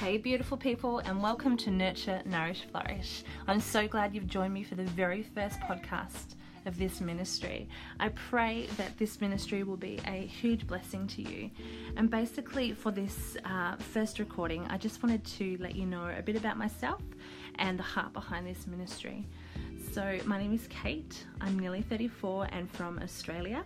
Hey, beautiful people, and welcome to Nurture, Nourish, Flourish. I'm so glad you've joined me for the very first podcast of this ministry. I pray that this ministry will be a huge blessing to you. And basically, for this uh, first recording, I just wanted to let you know a bit about myself and the heart behind this ministry. So, my name is Kate. I'm nearly 34 and from Australia.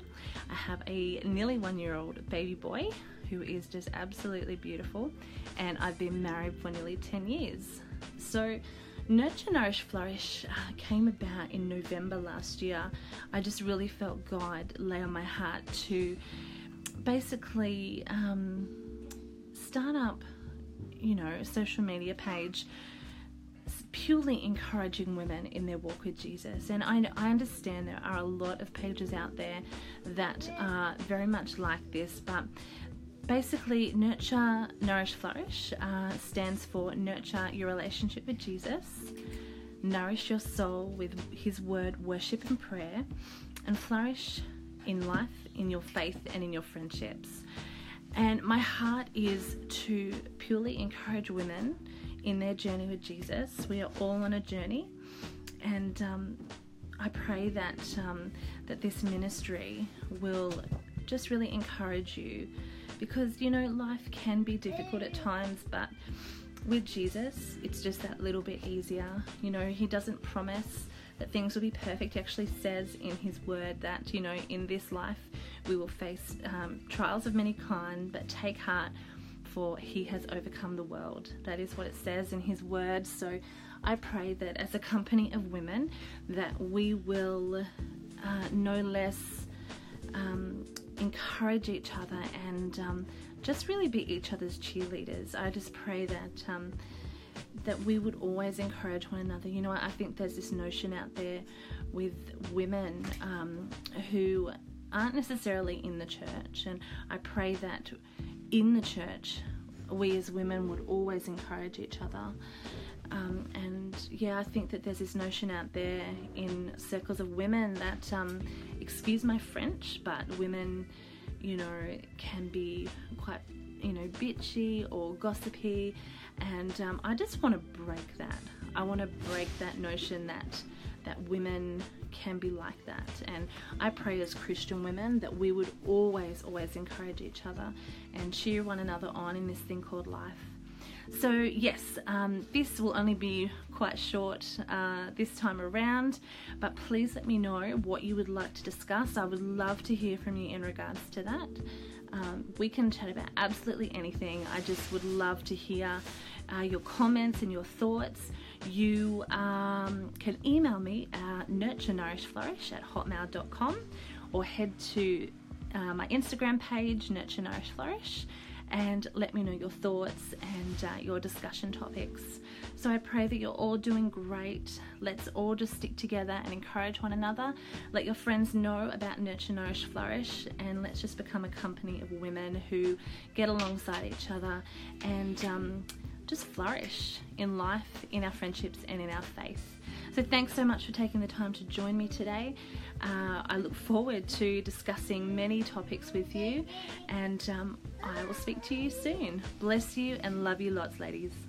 I have a nearly one year old baby boy who is just absolutely beautiful, and I've been married for nearly 10 years. So, Nurture, Nourish, Flourish uh, came about in November last year. I just really felt God lay on my heart to basically um, start up, you know, a social media page purely encouraging women in their walk with Jesus. And I, I, understand there are a lot of pages out there that are very much like this, but basically, Nurture, Nourish, Flourish uh, stands for nurture your relationship with Jesus, nourish your soul with His word, worship, and prayer, and flourish in life, in your faith, and in your friendships. And my heart is to purely encourage women in their journey with Jesus. We are all on a journey, and um, I pray that um, that this ministry will just really encourage you because you know life can be difficult at times but with Jesus it's just that little bit easier. You know he doesn't promise that things will be perfect. He actually says in his word that you know in this life we will face um, trials of many kind but take heart for he has overcome the world that is what it says in his word so i pray that as a company of women that we will uh, no less um, encourage each other and um, just really be each other's cheerleaders. I just pray that um, that we would always encourage one another. You know, I think there's this notion out there with women um, who aren't necessarily in the church, and I pray that in the church we as women would always encourage each other. Um, and yeah, I think that there's this notion out there in circles of women that, um, excuse my French, but women, you know, can be quite, you know, bitchy or gossipy. And um, I just want to break that. I want to break that notion that that women can be like that. And I pray as Christian women that we would always, always encourage each other and cheer one another on in this thing called life. So, yes, um, this will only be quite short uh, this time around, but please let me know what you would like to discuss. I would love to hear from you in regards to that. Um, we can chat about absolutely anything. I just would love to hear uh, your comments and your thoughts. You um, can email me at nurturenourishflourish at hotmail.com or head to uh, my Instagram page, Nurture Nourish Flourish and let me know your thoughts and uh, your discussion topics. So I pray that you're all doing great. Let's all just stick together and encourage one another. Let your friends know about Nurture, Nourish, Flourish, and let's just become a company of women who get alongside each other and um, just flourish in life, in our friendships, and in our faith. So, thanks so much for taking the time to join me today. Uh, I look forward to discussing many topics with you, and um, I will speak to you soon. Bless you and love you lots, ladies.